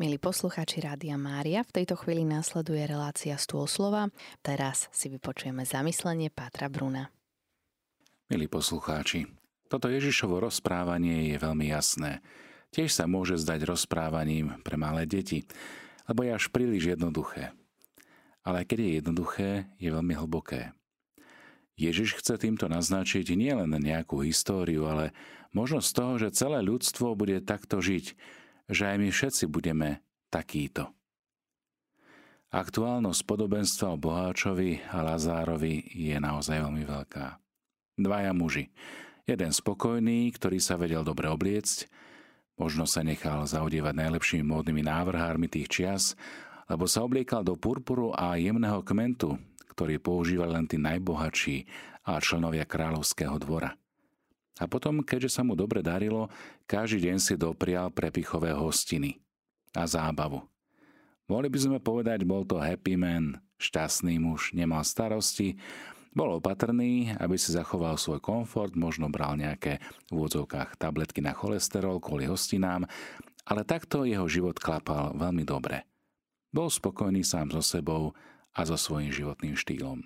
Milí poslucháči Rádia Mária, v tejto chvíli následuje relácia Stôl slova. Teraz si vypočujeme zamyslenie Pátra Bruna. Milí poslucháči, toto Ježišovo rozprávanie je veľmi jasné. Tiež sa môže zdať rozprávaním pre malé deti, lebo je až príliš jednoduché. Ale keď je jednoduché, je veľmi hlboké. Ježiš chce týmto naznačiť nielen nejakú históriu, ale možnosť toho, že celé ľudstvo bude takto žiť, že aj my všetci budeme takíto. Aktuálnosť podobenstva o Boháčovi a Lazárovi je naozaj veľmi veľká. Dvaja muži. Jeden spokojný, ktorý sa vedel dobre obliecť, možno sa nechal zaodievať najlepšími módnymi návrhármi tých čias, lebo sa obliekal do purpuru a jemného kmentu, ktorý používali len tí najbohatší a členovia kráľovského dvora. A potom, keďže sa mu dobre darilo, každý deň si doprial prepichové hostiny a zábavu. Mohli by sme povedať, bol to happy man, šťastný muž, nemal starosti, bol opatrný, aby si zachoval svoj komfort, možno bral nejaké v úvodzovkách tabletky na cholesterol kvôli hostinám, ale takto jeho život klapal veľmi dobre. Bol spokojný sám so sebou a so svojím životným štýlom.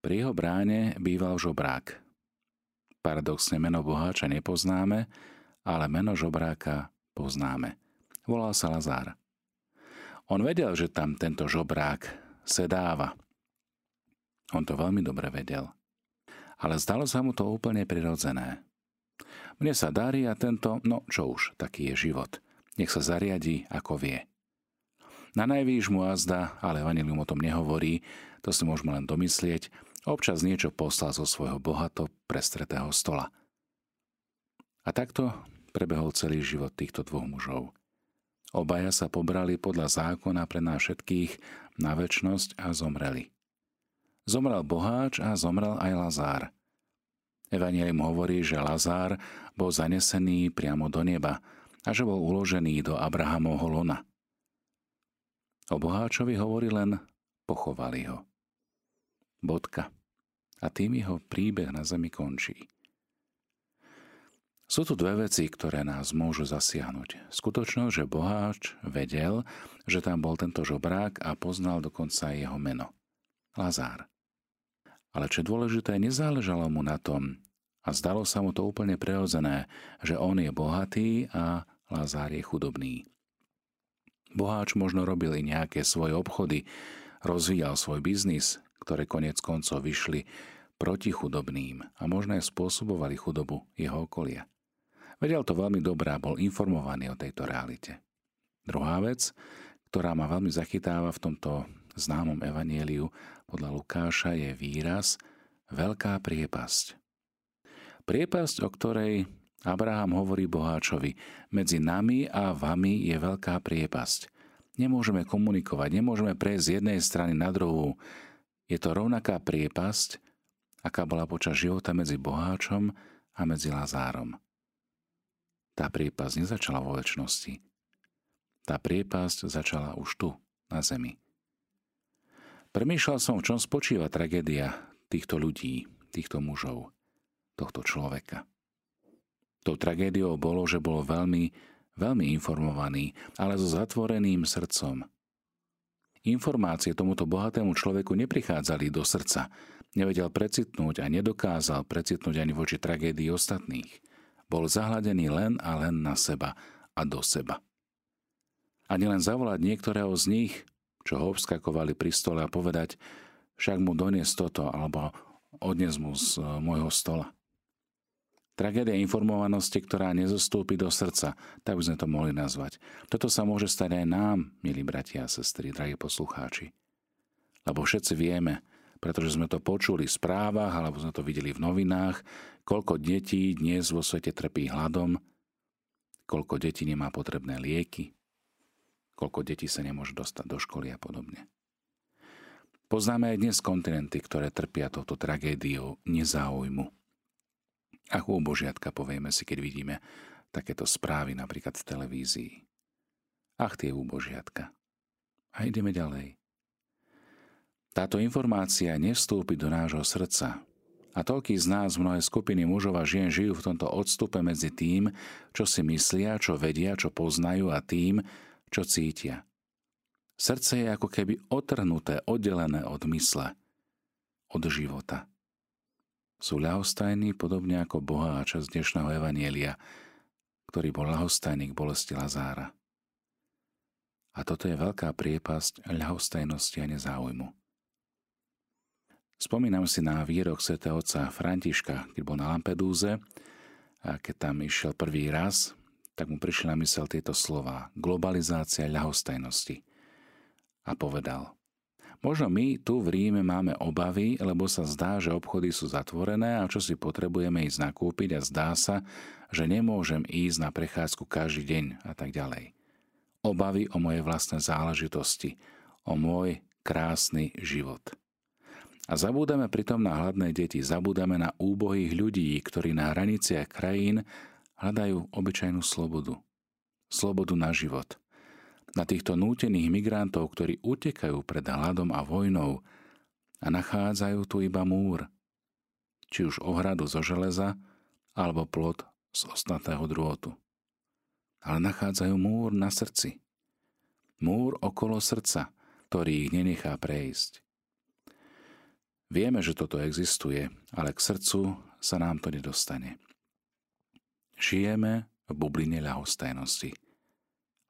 Pri jeho bráne býval žobrák, Paradoxne meno boháča nepoznáme, ale meno žobráka poznáme. Volal sa Lazár. On vedel, že tam tento žobrák sedáva. On to veľmi dobre vedel. Ale zdalo sa mu to úplne prirodzené. Mne sa darí a tento, no čo už, taký je život. Nech sa zariadí, ako vie. Na najvýš mu azda, ale Evangelium o tom nehovorí, to si môžeme len domyslieť, Občas niečo poslal zo svojho bohato prestretého stola. A takto prebehol celý život týchto dvoch mužov. Obaja sa pobrali podľa zákona pre nás všetkých na väčnosť a zomreli. Zomrel boháč a zomrel aj Lazár. Evangelium hovorí, že Lazár bol zanesený priamo do neba a že bol uložený do Abrahamovho lona. O boháčovi hovorí len pochovali ho. Bodka. A tým jeho príbeh na zemi končí. Sú tu dve veci, ktoré nás môžu zasiahnuť. Skutočnosť, že boháč vedel, že tam bol tento žobrák a poznal dokonca jeho meno. Lazár. Ale čo dôležité, nezáležalo mu na tom a zdalo sa mu to úplne prirodzené, že on je bohatý a Lazár je chudobný. Boháč možno robil i nejaké svoje obchody, rozvíjal svoj biznis, ktoré konec koncov vyšli proti chudobným a možno aj spôsobovali chudobu jeho okolia. Vedel to veľmi dobré a bol informovaný o tejto realite. Druhá vec, ktorá ma veľmi zachytáva v tomto známom evanieliu podľa Lukáša je výraz veľká priepasť. Priepasť, o ktorej Abraham hovorí boháčovi, medzi nami a vami je veľká priepasť. Nemôžeme komunikovať, nemôžeme prejsť z jednej strany na druhú, je to rovnaká priepasť, aká bola počas života medzi boháčom a medzi Lazárom. Tá priepasť nezačala vo väčšnosti. Tá priepasť začala už tu, na zemi. Premýšľal som, v čom spočíva tragédia týchto ľudí, týchto mužov, tohto človeka. Tou tragédiou bolo, že bol veľmi, veľmi informovaný, ale so zatvoreným srdcom – Informácie tomuto bohatému človeku neprichádzali do srdca. Nevedel precitnúť a nedokázal precitnúť ani voči tragédii ostatných. Bol zahladený len a len na seba a do seba. Ani len zavolať niektorého z nich, čo ho obskakovali pri stole a povedať, však mu donies toto, alebo odnes mu z e, môjho stola. Tragédia informovanosti, ktorá nezostúpi do srdca, tak by sme to mohli nazvať. Toto sa môže stať aj nám, milí bratia a sestry, drahí poslucháči. Lebo všetci vieme, pretože sme to počuli v správach alebo sme to videli v novinách, koľko detí dnes vo svete trpí hladom, koľko detí nemá potrebné lieky, koľko detí sa nemôže dostať do školy a podobne. Poznáme aj dnes kontinenty, ktoré trpia touto tragédiou nezáujmu Ach, božiatka, povieme si, keď vidíme takéto správy napríklad v televízii. Ach, tie úbožiatka. A ideme ďalej. Táto informácia nevstúpi do nášho srdca A toľký z nás, mnohé skupiny mužov a žien žijú v tomto odstupe medzi tým, čo si myslia, čo vedia, čo poznajú a tým, čo cítia. Srdce je ako keby otrhnuté, oddelené od mysle, od života. Sú ľahostajní podobne ako boháča z dnešného evanielia, ktorý bol ľahostajný k bolesti Lazára. A toto je veľká priepasť ľahostajnosti a nezáujmu. Spomínam si na výrok svätého otca Františka, keď bol na Lampedúze a keď tam išiel prvý raz, tak mu prišli na mysel tieto slova globalizácia ľahostajnosti. A povedal, možno my tu v Ríme máme obavy, lebo sa zdá, že obchody sú zatvorené a čo si potrebujeme ísť nakúpiť a zdá sa, že nemôžem ísť na prechádzku každý deň a tak ďalej. Obavy o moje vlastné záležitosti, o môj krásny život. A zabúdame pritom na hladné deti, zabúdame na úbohých ľudí, ktorí na hraniciach krajín hľadajú obyčajnú slobodu. Slobodu na život. Na týchto nútených migrantov, ktorí utekajú pred hladom a vojnou a nachádzajú tu iba múr. Či už ohradu zo železa, alebo plot z ostatného drôtu. Ale nachádzajú múr na srdci. Múr okolo srdca, ktorý ich nenechá prejsť. Vieme, že toto existuje, ale k srdcu sa nám to nedostane. Žijeme v bubline ľahostajnosti.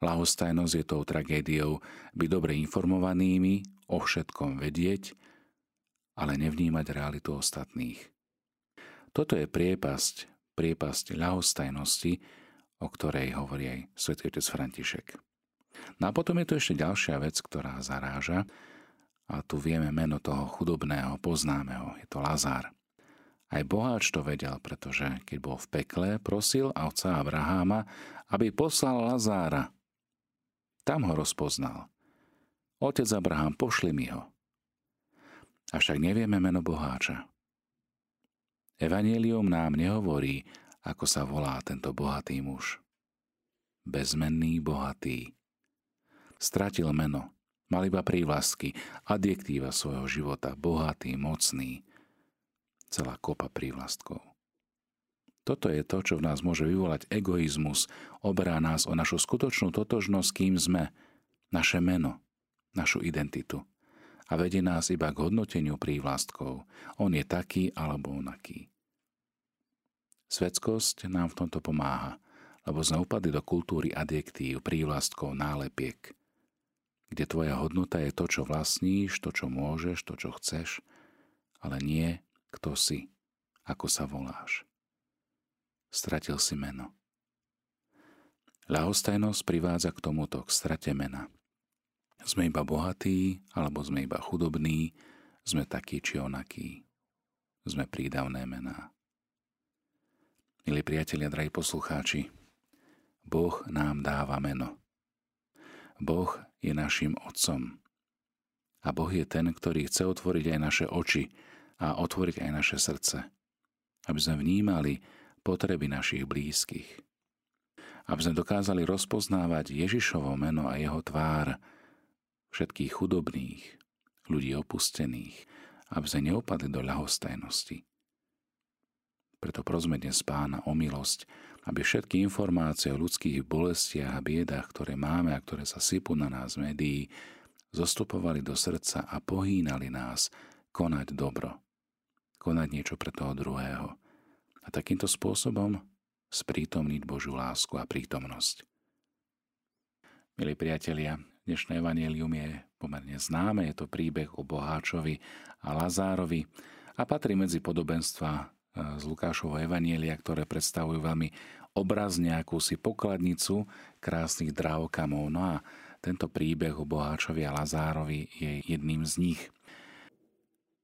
Ľahostajnosť je tou tragédiou byť dobre informovanými, o všetkom vedieť, ale nevnímať realitu ostatných. Toto je priepasť, priepasť ľahostajnosti, o ktorej hovorí aj svätý otec František. No a potom je tu ešte ďalšia vec, ktorá zaráža, a tu vieme meno toho chudobného, poznáme ho, je to Lazár. Aj boháč to vedel, pretože keď bol v pekle, prosil otca Abraháma, aby poslal Lazára. Tam ho rozpoznal. Otec Abraham, pošli mi ho. Avšak nevieme meno boháča. Evangelium nám nehovorí, ako sa volá tento bohatý muž. Bezmenný bohatý. Stratil meno, Mal iba prívlastky, adjektíva svojho života, bohatý, mocný. Celá kopa prívlastkov. Toto je to, čo v nás môže vyvolať egoizmus, oberá nás o našu skutočnú totožnosť, kým sme, naše meno, našu identitu. A vedie nás iba k hodnoteniu prívlastkov. On je taký alebo onaký. Svetskosť nám v tomto pomáha, lebo sme upadli do kultúry adjektív, prívlastkov, nálepiek – kde tvoja hodnota je to, čo vlastníš, to, čo môžeš, to, čo chceš, ale nie, kto si, ako sa voláš. Stratil si meno. Ľahostajnosť privádza k tomuto, k strate mena. Sme iba bohatí, alebo sme iba chudobní, sme takí či onakí. Sme prídavné mená. Milí priatelia, drahí poslucháči, Boh nám dáva meno. Boh je našim Otcom. A Boh je ten, ktorý chce otvoriť aj naše oči a otvoriť aj naše srdce, aby sme vnímali potreby našich blízkych. Aby sme dokázali rozpoznávať Ježišovo meno a jeho tvár, všetkých chudobných, ľudí opustených, aby sme neopadli do ľahostajnosti. Preto prosme dnes pána o milosť, aby všetky informácie o ľudských bolestiach a biedách, ktoré máme a ktoré sa sypú na nás v médií, zostupovali do srdca a pohínali nás konať dobro. Konať niečo pre toho druhého. A takýmto spôsobom sprítomniť Božiu lásku a prítomnosť. Milí priatelia, dnešné evanelium je pomerne známe, je to príbeh o Boháčovi a Lazárovi a patrí medzi podobenstva z Lukášovho Evanielia, ktoré predstavujú veľmi obrazne akúsi pokladnicu krásnych drávkamov. No a tento príbeh o Boháčovi a Lazárovi je jedným z nich.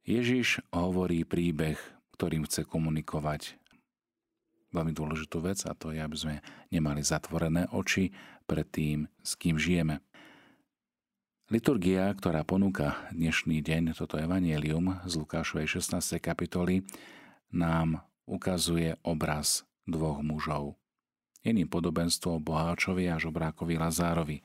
Ježiš hovorí príbeh, ktorým chce komunikovať veľmi dôležitú vec a to je, aby sme nemali zatvorené oči pred tým, s kým žijeme. Liturgia, ktorá ponúka dnešný deň toto evanielium z Lukášovej 16. kapitoly, nám ukazuje obraz dvoch mužov. Iným podobenstvo o boháčovi a žobrákovi Lazárovi.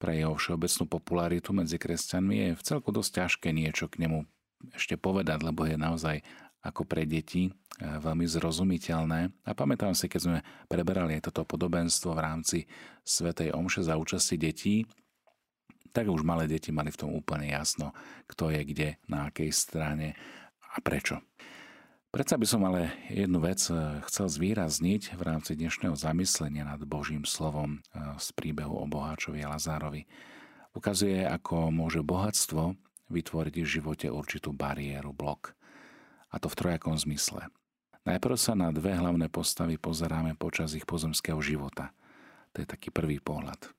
Pre jeho všeobecnú popularitu medzi kresťanmi je v celku dosť ťažké niečo k nemu ešte povedať, lebo je naozaj ako pre deti, e, veľmi zrozumiteľné. A pamätám si, keď sme preberali toto podobenstvo v rámci Svetej Omše za účasti detí, tak už malé deti mali v tom úplne jasno, kto je kde, na akej strane a prečo. Predsa by som ale jednu vec e, chcel zvýrazniť v rámci dnešného zamyslenia nad Božím slovom e, z príbehu o boháčovi a Lazárovi. Ukazuje, ako môže bohatstvo vytvoriť v živote určitú bariéru, blok. A to v trojakom zmysle. Najprv sa na dve hlavné postavy pozeráme počas ich pozemského života. To je taký prvý pohľad.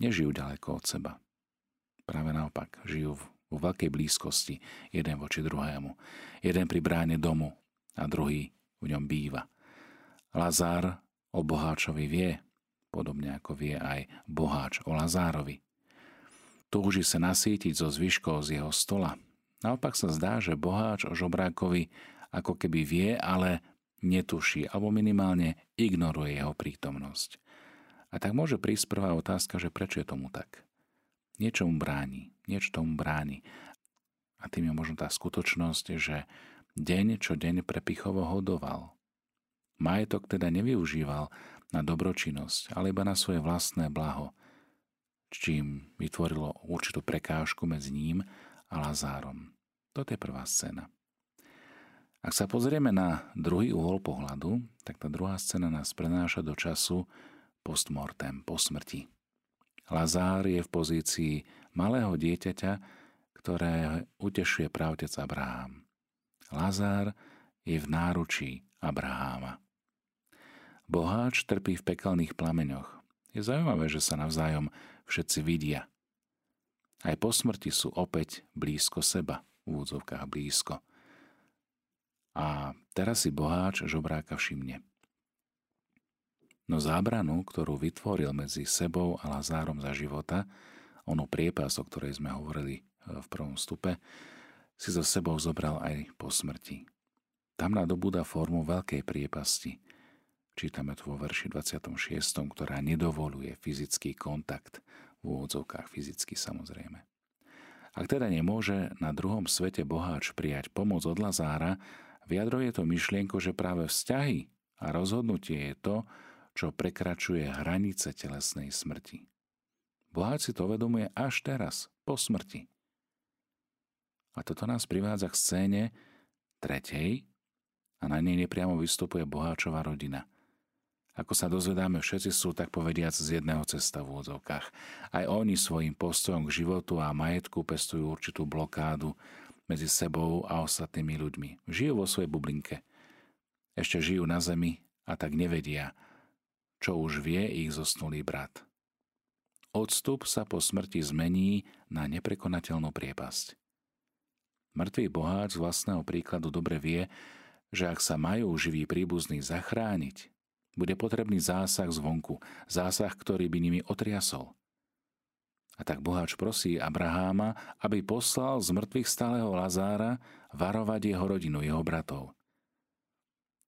Nežijú ďaleko od seba. Práve naopak, žijú vo veľkej blízkosti jeden voči druhému. Jeden pri bráne domu a druhý v ňom býva. Lazár o boháčovi vie, podobne ako vie aj boháč o Lazárovi. Túži sa nasítiť zo zvyškov z jeho stola, Naopak sa zdá, že boháč o žobrákovi ako keby vie, ale netuší alebo minimálne ignoruje jeho prítomnosť. A tak môže prísť prvá otázka, že prečo je tomu tak. Niečo mu bráni, niečo tomu bráni. A tým je možno tá skutočnosť, že deň čo deň prepichovo hodoval. Majetok teda nevyužíval na dobročinnosť, ale iba na svoje vlastné blaho, čím vytvorilo určitú prekážku medzi ním a Lazárom. Toto je prvá scéna. Ak sa pozrieme na druhý uhol pohľadu, tak tá druhá scéna nás prenáša do času postmortem, po smrti. Lazár je v pozícii malého dieťaťa, ktoré utešuje pravtec Abraham. Lazár je v náručí Abraháma. Boháč trpí v pekelných plameňoch. Je zaujímavé, že sa navzájom všetci vidia. Aj po smrti sú opäť blízko seba, v úvodzovkách blízko. A teraz si boháč žobráka všimne. No zábranu, ktorú vytvoril medzi sebou a Lazárom za života, onu priepas, o ktorej sme hovorili e, v prvom stupe, si so sebou zobral aj po smrti. Tam nadobúda formu veľkej priepasti. Čítame tu vo verši 26, ktorá nedovoluje fyzický kontakt v úvodzovkách fyzicky samozrejme. Ak teda nemôže na druhom svete boháč prijať pomoc od Lazára, vyjadruje to myšlienko, že práve vzťahy a rozhodnutie je to, čo prekračuje hranice telesnej smrti. Boháč si to uvedomuje až teraz, po smrti. A toto nás privádza k scéne tretej a na nej nepriamo vystupuje boháčová rodina – ako sa dozvedáme, všetci sú tak povediac z jedného cesta v úvodzovkách. Aj oni svojim postojom k životu a majetku pestujú určitú blokádu medzi sebou a ostatnými ľuďmi. Žijú vo svojej bublinke. Ešte žijú na zemi a tak nevedia, čo už vie ich zosnulý brat. Odstup sa po smrti zmení na neprekonateľnú priepasť. Mŕtvý boháč z vlastného príkladu dobre vie, že ak sa majú živí príbuzní zachrániť, bude potrebný zásah zvonku, zásah, ktorý by nimi otriasol. A tak boháč prosí Abraháma, aby poslal z mŕtvych stáleho Lazára varovať jeho rodinu, jeho bratov.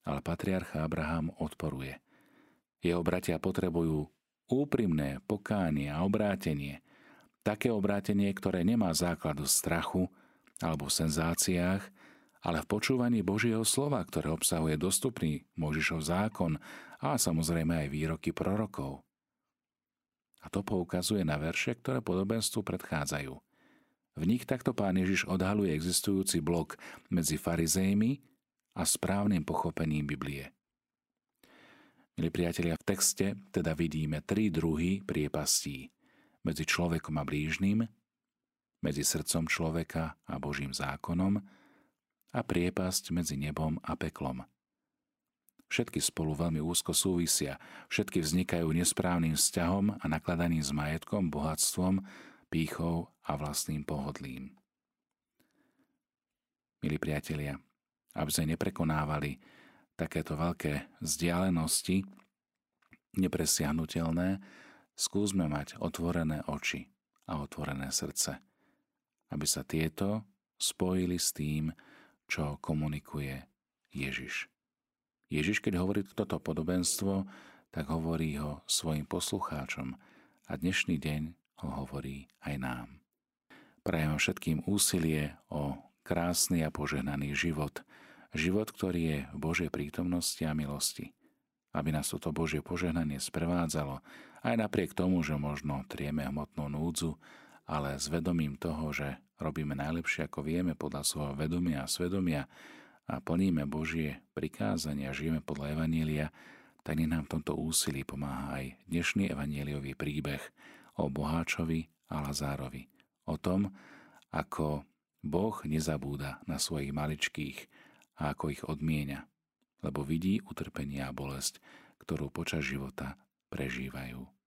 Ale patriarcha Abraham odporuje. Jeho bratia potrebujú úprimné pokánie a obrátenie, také obrátenie, ktoré nemá základ v strachu alebo v senzáciách, ale v počúvaní Božieho slova, ktoré obsahuje dostupný Možišov zákon a samozrejme aj výroky prorokov. A to poukazuje na verše, ktoré podobenstvu predchádzajú. V nich takto pán Ježiš odhaluje existujúci blok medzi farizejmi a správnym pochopením Biblie. Milí priatelia, v texte teda vidíme tri druhy priepastí. Medzi človekom a blížnym, medzi srdcom človeka a Božím zákonom a priepasť medzi nebom a peklom. Všetky spolu veľmi úzko súvisia, všetky vznikajú nesprávnym vzťahom a nakladaním s majetkom, bohatstvom, pýchou a vlastným pohodlím. Milí priatelia, aby sme neprekonávali takéto veľké vzdialenosti, nepresiahnutelné, skúsme mať otvorené oči a otvorené srdce, aby sa tieto spojili s tým, čo komunikuje Ježiš. Ježiš, keď hovorí toto podobenstvo, tak hovorí ho svojim poslucháčom a dnešný deň ho hovorí aj nám. Prajem všetkým úsilie o krásny a požehnaný život, život, ktorý je v Božej prítomnosti a milosti. Aby nás toto Božie požehnanie sprevádzalo, aj napriek tomu, že možno trieme hmotnú núdzu, ale s vedomím toho, že robíme najlepšie, ako vieme podľa svojho vedomia a svedomia a plníme Božie prikázania, žijeme podľa Evanília, tak nech nám v tomto úsilí pomáha aj dnešný evaníliový príbeh o Boháčovi a Lazárovi. O tom, ako Boh nezabúda na svojich maličkých a ako ich odmienia, lebo vidí utrpenie a bolesť, ktorú počas života prežívajú.